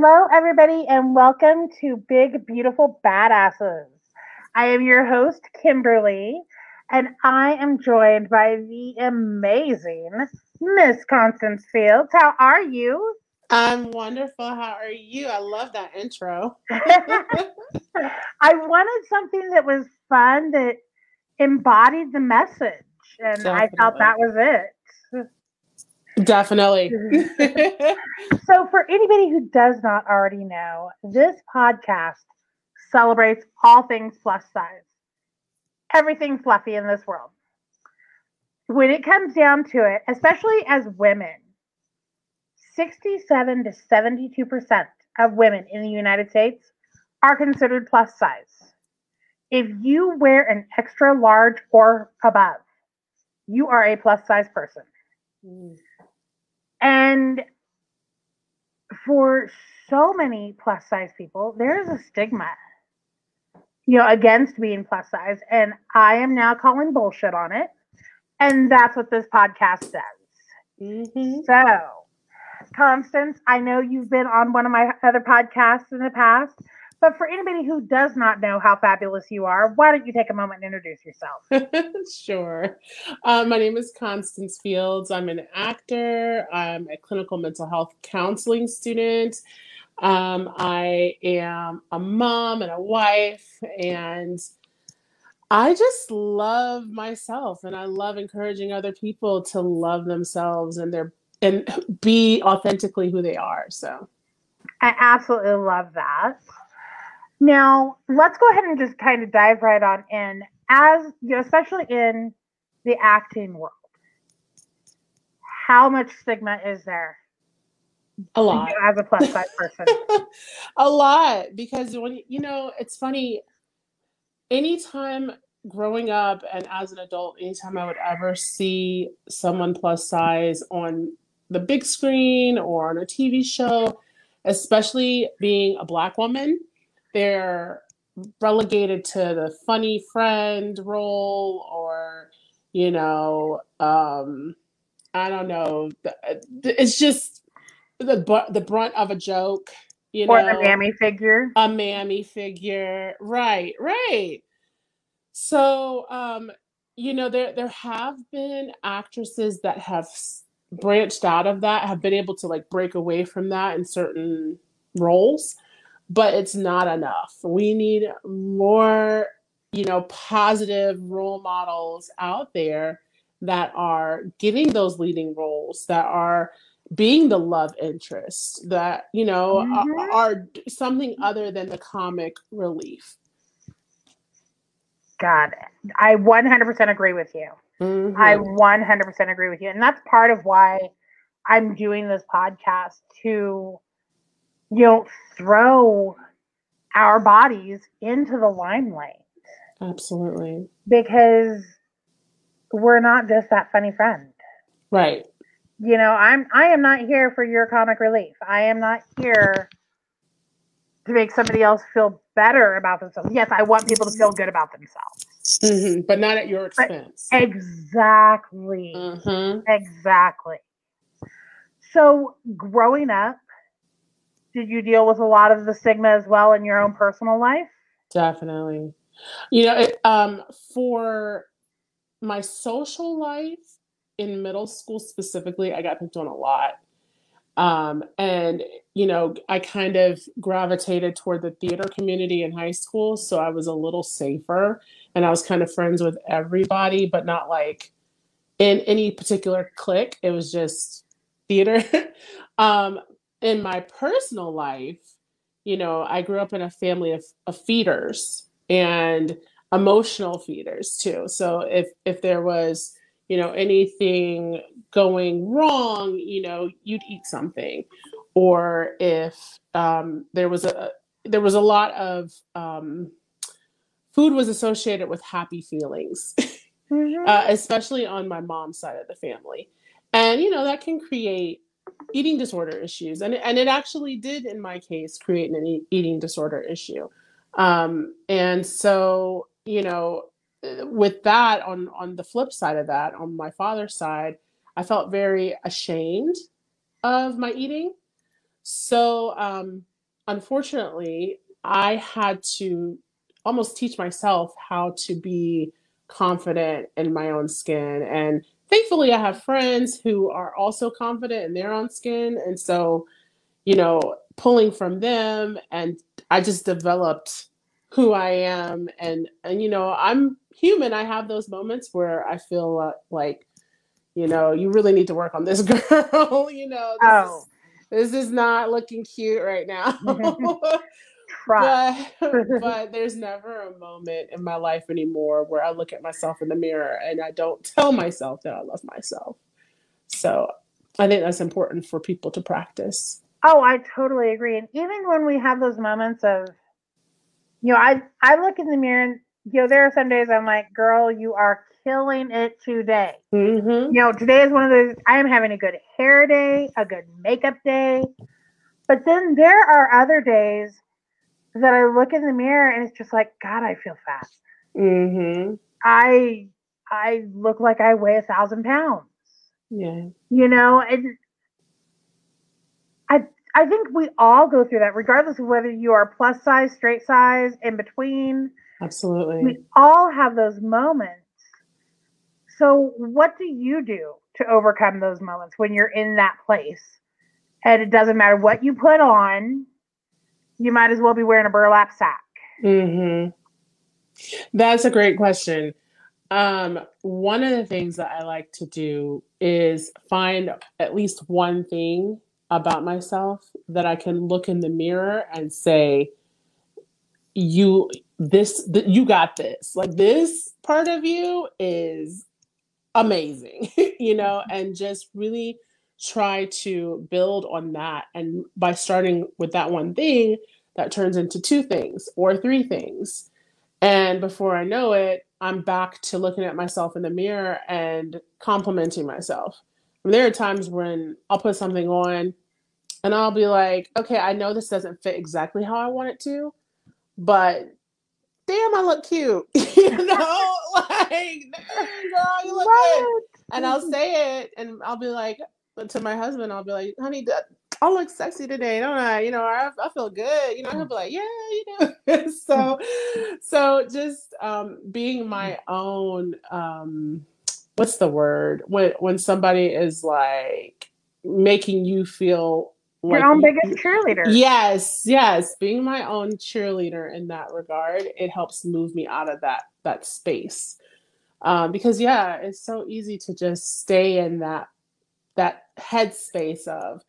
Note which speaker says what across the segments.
Speaker 1: Hello, everybody, and welcome to Big Beautiful Badasses. I am your host, Kimberly, and I am joined by the amazing Miss Constance Fields. How are you?
Speaker 2: I'm wonderful. How are you? I love that intro.
Speaker 1: I wanted something that was fun that embodied the message, and Definitely. I felt that was it.
Speaker 2: Definitely.
Speaker 1: so, for anybody who does not already know, this podcast celebrates all things plus size, everything fluffy in this world. When it comes down to it, especially as women, 67 to 72% of women in the United States are considered plus size. If you wear an extra large or above, you are a plus size person. Mm. And for so many plus size people, there is a stigma, you know, against being plus size. And I am now calling bullshit on it. And that's what this podcast does. Mm-hmm. So, Constance, I know you've been on one of my other podcasts in the past, but for anybody who does not know how fabulous you are, why don't you take a moment and introduce yourself?
Speaker 2: sure. Uh, my name is Constance Fields. I'm an actor, I'm a clinical mental health counseling student. Um, I am a mom and a wife, and I just love myself and I love encouraging other people to love themselves and their and be authentically who they are. So
Speaker 1: I absolutely love that. Now, let's go ahead and just kind of dive right on in, as you know, especially in the acting world. How much stigma is there?
Speaker 2: A lot.
Speaker 1: as a plus size person.
Speaker 2: a lot. Because when, you know, it's funny, anytime growing up and as an adult, anytime I would ever see someone plus size on the big screen or on a TV show, especially being a black woman, they're relegated to the funny friend role or you know um i don't know it's just the the brunt of a joke you
Speaker 1: or
Speaker 2: know?
Speaker 1: a mammy figure.
Speaker 2: A mammy figure. Right right. So um you know there there have been actresses that have branched out of that have been able to like break away from that in certain roles but it's not enough. We need more, you know, positive role models out there that are getting those leading roles, that are being the love interest, that, you know, mm-hmm. are, are something other than the comic relief.
Speaker 1: God, I 100% agree with you. Mm-hmm. I 100% agree with you. And that's part of why I'm doing this podcast to you know, throw our bodies into the limelight.
Speaker 2: Absolutely.
Speaker 1: Because we're not just that funny friend.
Speaker 2: Right.
Speaker 1: You know, I'm I am not here for your comic relief. I am not here to make somebody else feel better about themselves. Yes, I want people to feel good about themselves.
Speaker 2: Mm-hmm, but not at your expense.
Speaker 1: But exactly. Mm-hmm. Exactly. So growing up, did you deal with a lot of the stigma as well in your own personal life?
Speaker 2: Definitely. You know, it, um, for my social life in middle school specifically, I got picked on a lot. Um, and, you know, I kind of gravitated toward the theater community in high school. So I was a little safer and I was kind of friends with everybody, but not like in any particular clique. It was just theater. um, in my personal life, you know, I grew up in a family of, of feeders and emotional feeders too. So if if there was, you know, anything going wrong, you know, you'd eat something. Or if um, there was a there was a lot of um, food was associated with happy feelings, mm-hmm. uh, especially on my mom's side of the family, and you know that can create eating disorder issues and, and it actually did in my case create an eating disorder issue um, and so you know with that on on the flip side of that on my father's side i felt very ashamed of my eating So, um, unfortunately, I had to almost teach myself how to be confident in my own skin. And thankfully, I have friends who are also confident in their own skin. And so, you know, pulling from them, and I just developed who I am. And, and you know, I'm human. I have those moments where I feel uh, like, you know, you really need to work on this girl. you know, this, oh. is, this is not looking cute right now. but, but there's never a moment in my life anymore where I look at myself in the mirror and I don't tell myself that I love myself. So I think that's important for people to practice.
Speaker 1: Oh, I totally agree. And even when we have those moments of, you know, I I look in the mirror and you know there are some days I'm like, girl, you are killing it today. Mm-hmm. You know, today is one of those. I am having a good hair day, a good makeup day, but then there are other days that I look in the mirror and it's just like, God, I feel fat. Mm-hmm. I I look like I weigh a thousand pounds.
Speaker 2: Yeah.
Speaker 1: You know, and I I think we all go through that, regardless of whether you are plus size, straight size, in between.
Speaker 2: Absolutely.
Speaker 1: We all have those moments. So what do you do to overcome those moments when you're in that place? And it doesn't matter what you put on, you might as well be wearing a burlap sack.
Speaker 2: Mm-hmm. That's a great question. Um, one of the things that I like to do is find at least one thing about myself that I can look in the mirror and say, "You, this, th- you got this. Like this part of you is amazing," you know, and just really try to build on that. And by starting with that one thing, that turns into two things or three things. And before I know it, I'm back to looking at myself in the mirror and complimenting myself. And there are times when I'll put something on and I'll be like, okay, I know this doesn't fit exactly how I want it to, but damn, I look cute. you know, like, girl, you look good. And I'll say it and I'll be like, to my husband, I'll be like, honey, I look sexy today, don't I? You know, I, I feel good. You know, he'll be like, yeah, you know. so, so just um, being my own, um, what's the word? When when somebody is like making you feel
Speaker 1: like your own biggest cheerleader.
Speaker 2: Yes, yes, being my own cheerleader in that regard, it helps move me out of that that space. Um, because yeah, it's so easy to just stay in that that headspace of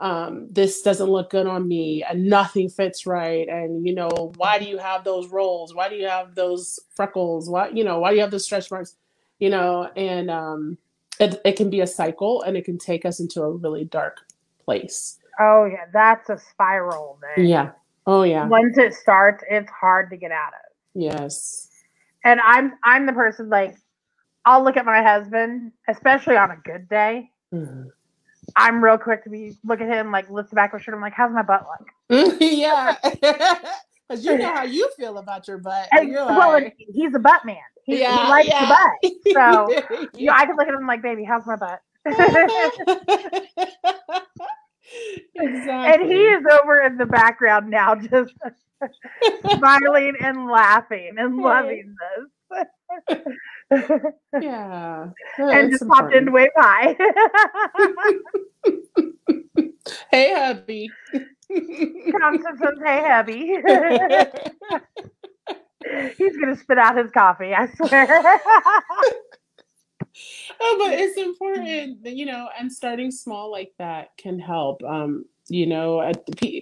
Speaker 2: um, this doesn't look good on me and nothing fits right. And you know why do you have those rolls? Why do you have those freckles? Why you know why do you have those stretch marks? You know and um, it, it can be a cycle and it can take us into a really dark place.
Speaker 1: Oh yeah. That's a spiral
Speaker 2: man. yeah. Oh yeah.
Speaker 1: Once it starts it's hard to get out of.
Speaker 2: Yes.
Speaker 1: And i'm i'm the person like i'll look at my husband especially on a good day mm-hmm I'm real quick to be look at him like lift the back of his shirt. I'm like, how's my butt
Speaker 2: look? yeah. Because you know how you feel about your butt. And,
Speaker 1: well, he's a butt man. He, yeah, he likes yeah. the butt. So yeah. you know, I can look at him like, baby, how's my butt? exactly. And he is over in the background now, just smiling and laughing and loving this.
Speaker 2: Yeah.
Speaker 1: and just important. popped into way High.
Speaker 2: hey, hubby.
Speaker 1: Constance says, hey, hubby. He's going to spit out his coffee, I swear.
Speaker 2: oh, but it's important, you know, and starting small like that can help. Um, you know,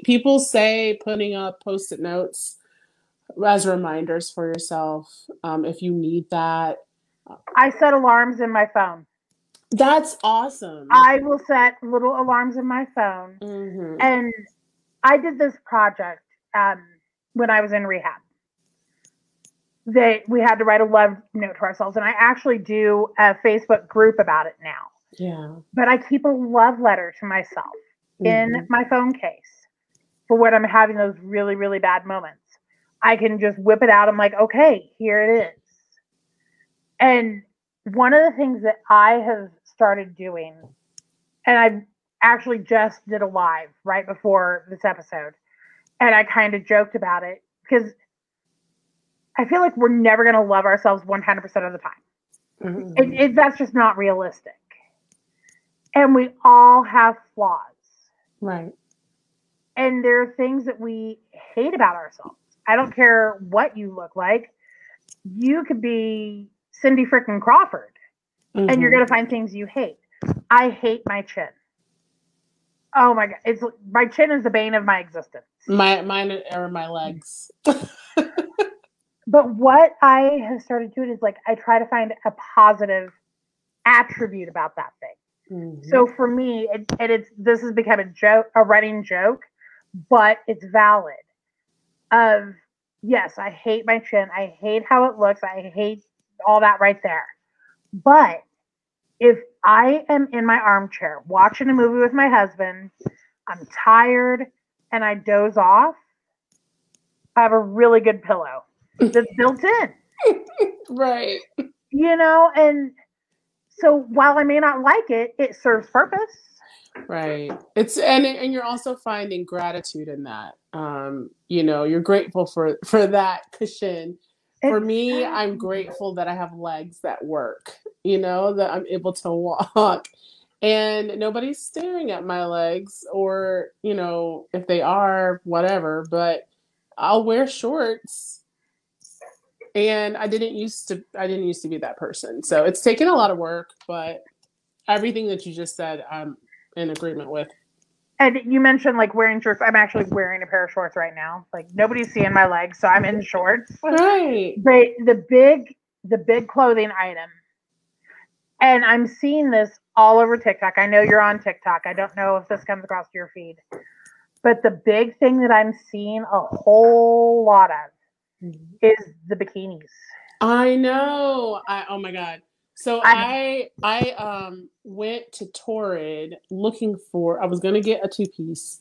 Speaker 2: people say putting up post-it notes as reminders for yourself um, if you need that
Speaker 1: I set alarms in my phone.
Speaker 2: That's awesome.
Speaker 1: I will set little alarms in my phone. Mm-hmm. And I did this project um, when I was in rehab. That we had to write a love note to ourselves. And I actually do a Facebook group about it now.
Speaker 2: Yeah.
Speaker 1: But I keep a love letter to myself mm-hmm. in my phone case for when I'm having those really, really bad moments. I can just whip it out. I'm like, okay, here it is. And one of the things that I have started doing, and I've actually just did a live right before this episode, and I kind of joked about it because I feel like we're never going to love ourselves 100% of the time. Mm-hmm. It, it, that's just not realistic. And we all have flaws.
Speaker 2: Right.
Speaker 1: And there are things that we hate about ourselves. I don't care what you look like. You could be Cindy freaking Crawford, mm-hmm. and you're mm-hmm. going to find things you hate. I hate my chin. Oh my god, it's my chin is the bane of my existence.
Speaker 2: My mine are my legs.
Speaker 1: but what I have started doing is like I try to find a positive attribute about that thing. Mm-hmm. So for me, it, and it's this has become a joke, a running joke, but it's valid. Of yes, I hate my chin. I hate how it looks. I hate all that right there. But if I am in my armchair watching a movie with my husband, I'm tired and I doze off, I have a really good pillow that's built in.
Speaker 2: right.
Speaker 1: You know, and so while I may not like it, it serves purpose.
Speaker 2: Right. It's and and you're also finding gratitude in that. Um, you know, you're grateful for for that cushion. For me, I'm grateful that I have legs that work, you know, that I'm able to walk and nobody's staring at my legs or, you know, if they are, whatever, but I'll wear shorts and I didn't used to I didn't used to be that person. So it's taken a lot of work, but everything that you just said, I'm in agreement with.
Speaker 1: And you mentioned like wearing shorts. I'm actually wearing a pair of shorts right now. Like nobody's seeing my legs, so I'm in shorts.
Speaker 2: Right.
Speaker 1: But the big the big clothing item. And I'm seeing this all over TikTok. I know you're on TikTok. I don't know if this comes across your feed. But the big thing that I'm seeing a whole lot of mm-hmm. is the bikinis.
Speaker 2: I know. I oh my god. So I I um went to Torrid looking for I was gonna get a two piece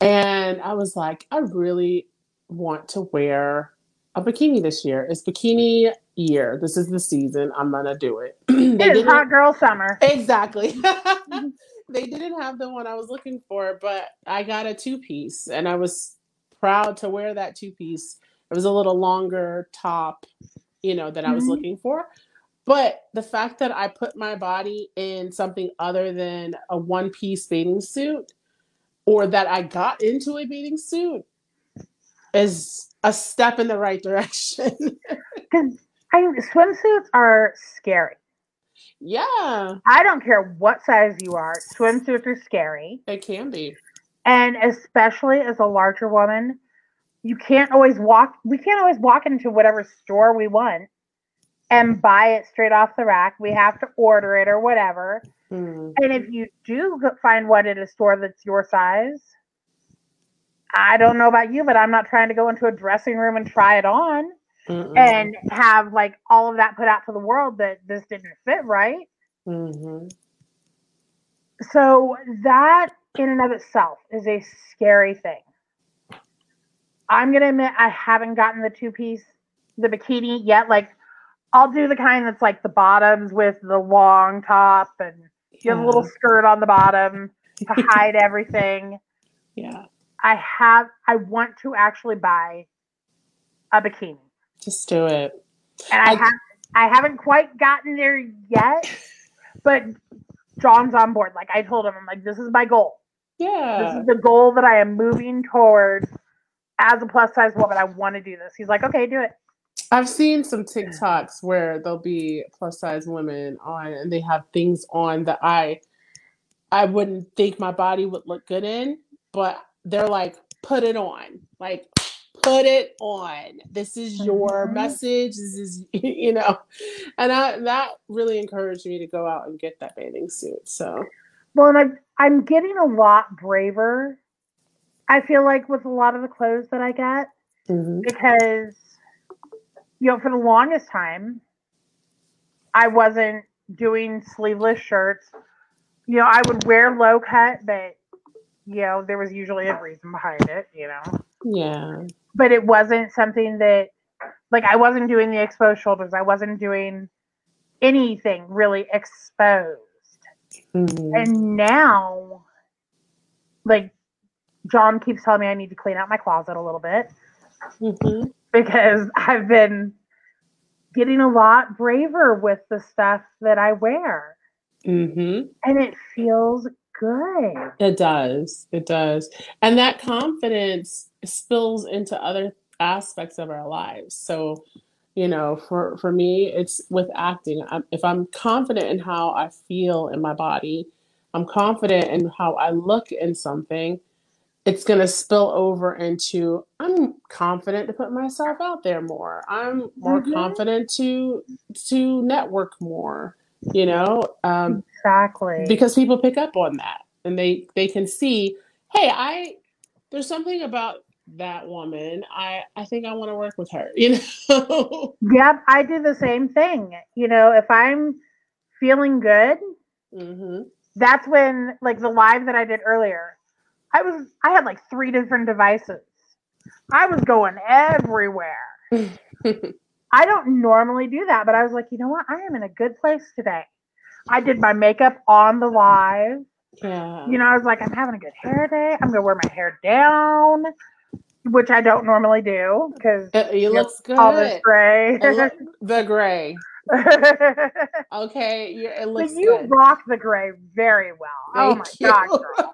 Speaker 2: and I was like, I really want to wear a bikini this year. It's bikini year. This is the season. I'm gonna do it.
Speaker 1: it is hot girl summer.
Speaker 2: Exactly. they didn't have the one I was looking for, but I got a two piece and I was proud to wear that two piece it was a little longer top, you know, that I was mm-hmm. looking for. But the fact that I put my body in something other than a one piece bathing suit or that I got into a bathing suit is a step in the right direction.
Speaker 1: Because I swimsuits are scary.
Speaker 2: Yeah.
Speaker 1: I don't care what size you are, swimsuits are scary.
Speaker 2: They can be.
Speaker 1: And especially as a larger woman, you can't always walk we can't always walk into whatever store we want and buy it straight off the rack we have to order it or whatever mm. and if you do find one at a store that's your size i don't know about you but i'm not trying to go into a dressing room and try it on Mm-mm. and have like all of that put out to the world that this didn't fit right mm-hmm. so that in and of itself is a scary thing I'm gonna admit I haven't gotten the two piece, the bikini yet. Like I'll do the kind that's like the bottoms with the long top and you have a little skirt on the bottom to hide everything.
Speaker 2: Yeah.
Speaker 1: I have I want to actually buy a bikini.
Speaker 2: Just do it.
Speaker 1: And I, I have I haven't quite gotten there yet, but John's on board. Like I told him, I'm like, this is my goal.
Speaker 2: Yeah.
Speaker 1: This is the goal that I am moving towards as a plus size woman, I want to do this. He's like, okay, do it.
Speaker 2: I've seen some TikToks where there'll be plus size women on and they have things on that I I wouldn't think my body would look good in, but they're like, put it on. Like put it on. This is your mm-hmm. message. This is you know. And I, that really encouraged me to go out and get that bathing suit. So
Speaker 1: well, and I'm I'm getting a lot braver I feel like with a lot of the clothes that I get, mm-hmm. because you know, for the longest time, I wasn't doing sleeveless shirts. You know, I would wear low cut, but you know, there was usually a reason behind it. You know.
Speaker 2: Yeah.
Speaker 1: But it wasn't something that, like, I wasn't doing the exposed shoulders. I wasn't doing anything really exposed.
Speaker 2: Mhm.
Speaker 1: And now, like, John keeps telling me I need to clean out my closet a little bit
Speaker 2: Mhm.
Speaker 1: Because I've been getting a lot braver with the stuff that I wear.
Speaker 2: Mhm.
Speaker 1: And it feels good.
Speaker 2: It does. It does. And that confidence spills into other aspects of our lives. So, you know, for for me, it's with acting. I'm, if I'm confident in how I feel in my body, I'm confident in how I look in something, it's going to spill over into I'm confident to put myself out there more. I'm more
Speaker 1: Mhm.
Speaker 2: confident to to network more, you know? Um
Speaker 1: Exactly.
Speaker 2: because people pick up on that and they they can see hey i there's something about that woman i i think i want to work with her you know
Speaker 1: Yep, I do the same thing. You know, if I'm feeling good,
Speaker 2: hmm
Speaker 1: that's when like the live that I did earlier, I was I had like three different devices. I was going everywhere. I don't normally do that, but I was like, you know what? I am in a good place today. I did my makeup on the live.
Speaker 2: yeah
Speaker 1: You know, I was like, I'm having a good hair day. I'm gonna wear my hair down, which I don't normally do because uh,
Speaker 2: it, it looks good
Speaker 1: all this gray.
Speaker 2: Look- the gray okay you, it
Speaker 1: but you
Speaker 2: good
Speaker 1: rock the gray very well. oh my
Speaker 2: you.
Speaker 1: god, girl.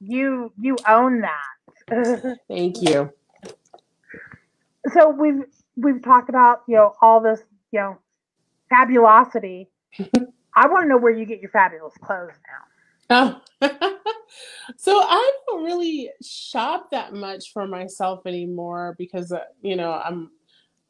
Speaker 1: You you own that.
Speaker 2: thank you
Speaker 1: so we've we've talked about you know all this you know fabulosity. I want to know where you get your fabulous clothes now.
Speaker 2: Oh. so I don't really shop that much for myself anymore because uh, you know I'm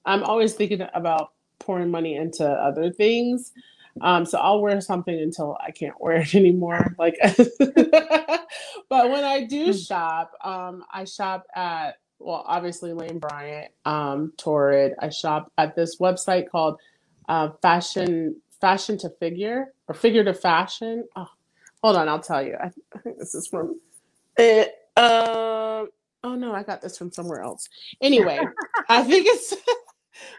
Speaker 2: I'm always thinking about pouring money into other things. Um, so I'll wear something until I can't wear it anymore. Like, but when I do shop, um, I shop at well, obviously Lane Bryant, um, Torrid. I shop at this website called uh, Fashion Fashion to Figure or Figure to Fashion. Oh, hold on, I'll tell you. I, I think this is from it. Um, oh no, I got this from somewhere else. Anyway, I think it's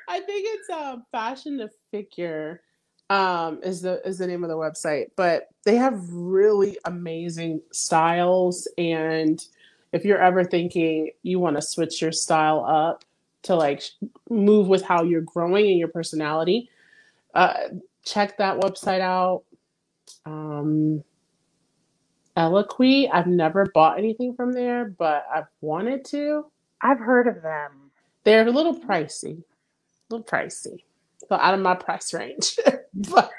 Speaker 2: I think it's um, Fashion to Figure um, is the is the name of the website. But they have really amazing styles, and if you're ever thinking you want to switch your style up to like move with how you're growing and your personality, uh, check that website out. Um, Eloquii, I've never bought anything from there, but I've wanted to.
Speaker 1: I've heard of them.
Speaker 2: They're a little pricey, a little pricey, so out of my price range. but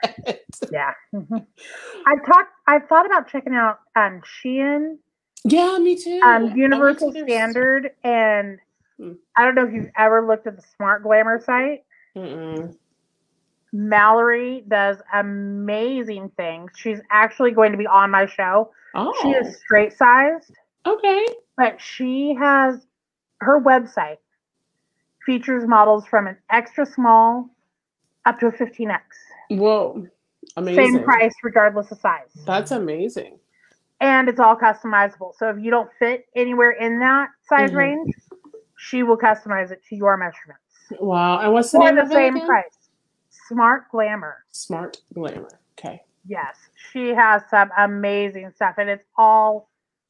Speaker 1: Yeah. I've talked I've thought about checking out um Shein,
Speaker 2: yeah, me too.
Speaker 1: Um Universal Standard and
Speaker 2: Hmm.
Speaker 1: I don't know if you've ever looked at the Smart Glamour site.
Speaker 2: Mm-mm.
Speaker 1: Mallory does amazing things. She's actually going to be on my show.
Speaker 2: Oh,
Speaker 1: She is straight sized,
Speaker 2: okay.
Speaker 1: but she has her website features models from an extra small up to a 15x.
Speaker 2: Well, amazing.
Speaker 1: Same price regardless of size.
Speaker 2: That's amazing.
Speaker 1: and it's all customizable. So if you don't fit anywhere in that size
Speaker 2: Mhm.
Speaker 1: range, she will customize it to your measurements
Speaker 2: Wow. And what's the
Speaker 1: for
Speaker 2: name
Speaker 1: the
Speaker 2: of it
Speaker 1: same
Speaker 2: again?
Speaker 1: price. Smart Glamour.
Speaker 2: Smart Glamour. Okay.
Speaker 1: Yes, she has some amazing stuff, and it's all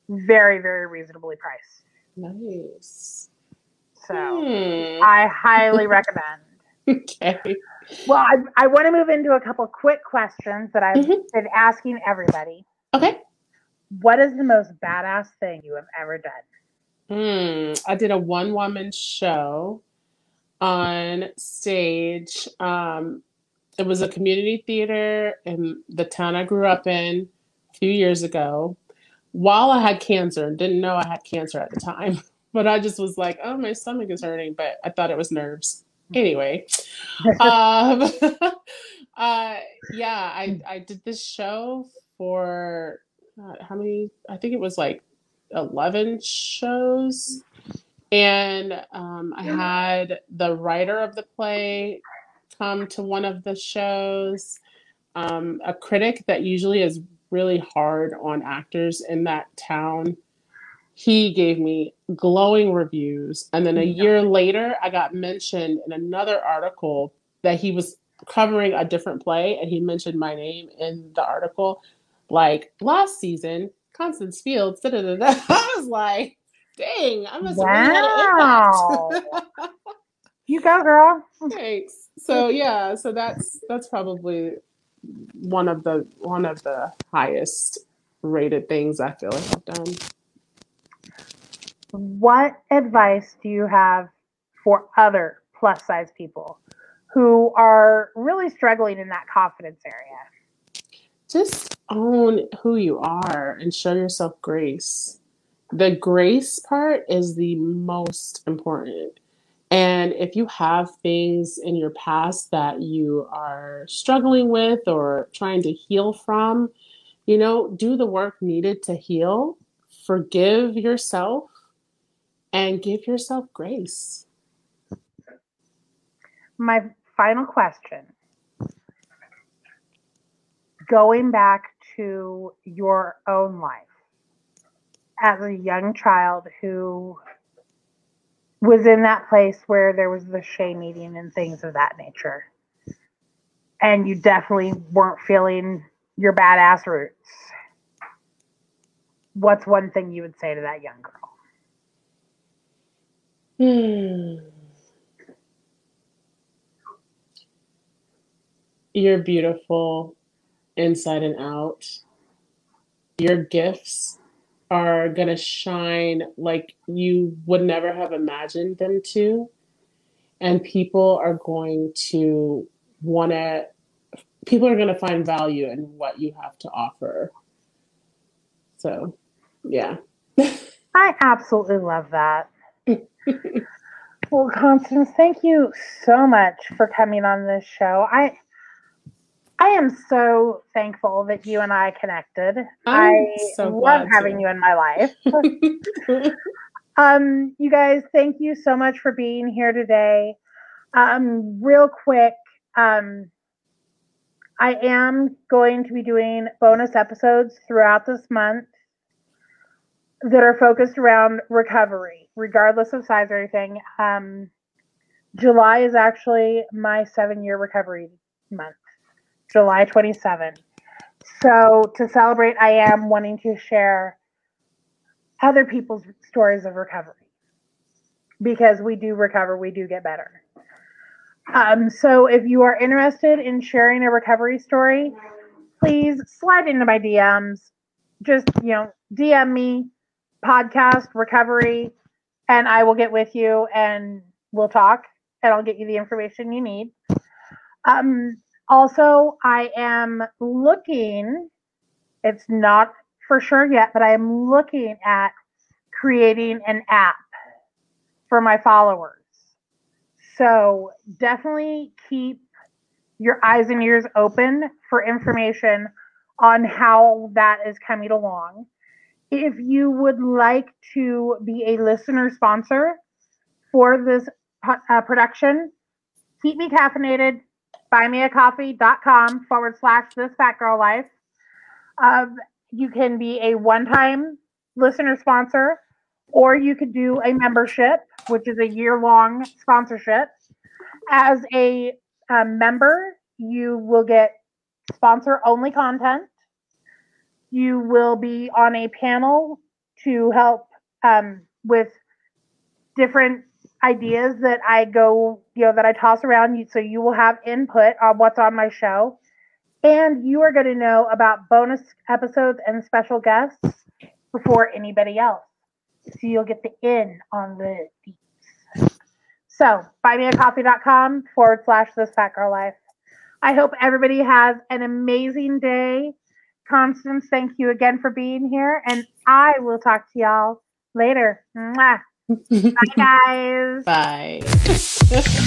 Speaker 1: very, very reasonably priced.
Speaker 2: Nice.
Speaker 1: So
Speaker 2: Hmm.
Speaker 1: I highly recommend.
Speaker 2: Okay.
Speaker 1: Well, I, I want to move into a couple quick questions that I've
Speaker 2: Mhm.
Speaker 1: been asking everybody.
Speaker 2: Okay.
Speaker 1: What is the most badass thing you have ever done?
Speaker 2: Hmm. I did a one woman show on stage. Um, it was a community theater in the town I grew up in a few years ago while I had cancer and didn't know I had cancer at the time. But I just was like, oh, my stomach is hurting, but I thought it was nerves. Anyway, um, uh, yeah, I, I did this show for uh, how many? I think it was like 11 shows. And um, I had the writer of the play come to one of the shows, um, a critic that usually is really hard on actors in that town. He gave me glowing reviews. And then a mm-hmm. year later, I got mentioned in another article that he was covering a different play and he mentioned my name in the article, like last season, Constance Fields, da, da, da, da. I was like, dang, I must wow.
Speaker 1: have really You go, girl.
Speaker 2: Thanks. So yeah, so that's that's probably one of the one of the highest rated things I feel like I've done.
Speaker 1: What advice do you have for other plus size people who are really struggling in that confidence area?
Speaker 2: Just own who you are and show yourself grace. The grace part is the most important. And if you have things in your past that you are struggling with or trying to heal from, you know, do the work needed to heal, forgive yourself, and give yourself grace.
Speaker 1: My final question going back to your own life as a young child who was in that place where there was the shame eating and things of that nature. And you definitely weren't feeling your badass roots. What's one thing you would say to that young girl?
Speaker 2: Hmm. You're beautiful inside and out. Your gifts are going to shine like you would never have imagined them to. And people are going to want to, people are going to find value in what you have to offer. So, yeah.
Speaker 1: I absolutely love that. Well, Constance, thank you so much for coming on this show. I I am so thankful that you and I connected. I'm I so love having to. you in my life. um, you guys, thank you so much for being here today. Um, real quick, um, I am going to be doing bonus episodes throughout this month that are focused around recovery, regardless of size or anything. Um, July is actually my seven year recovery month. July 27. So to celebrate, I am wanting to share other people's stories of recovery because we do recover, we do get better. Um, so if you are interested in sharing a recovery story, please slide into my DMs. Just, you know, DM me, podcast, recovery, and I will get with you and we'll talk and I'll get you the information you need. Um, also, I am looking, it's not for sure yet, but I am looking at creating an app for my followers. So definitely keep your eyes and ears open for information on how that is coming along. If you would like to be a listener sponsor for this uh, production, keep me caffeinated buymeacoffee.com forward slash this fat girl life. Um, you can be a one time listener sponsor, or you could do a membership, which is a year long sponsorship. As a um, member, you will get sponsor only content. You will be on a panel to help um, with different ideas that I go, you know, that I toss around. So you will have input on what's on my show. And you are going to know about bonus episodes and special guests before anybody else. So you'll get the in on the deets. So buymeacoffee.com forward slash this fat girl life. I hope everybody has an amazing day. Constance, thank you again for being here. And I will talk to y'all later. Mwah. Bye, guys.
Speaker 2: Bye.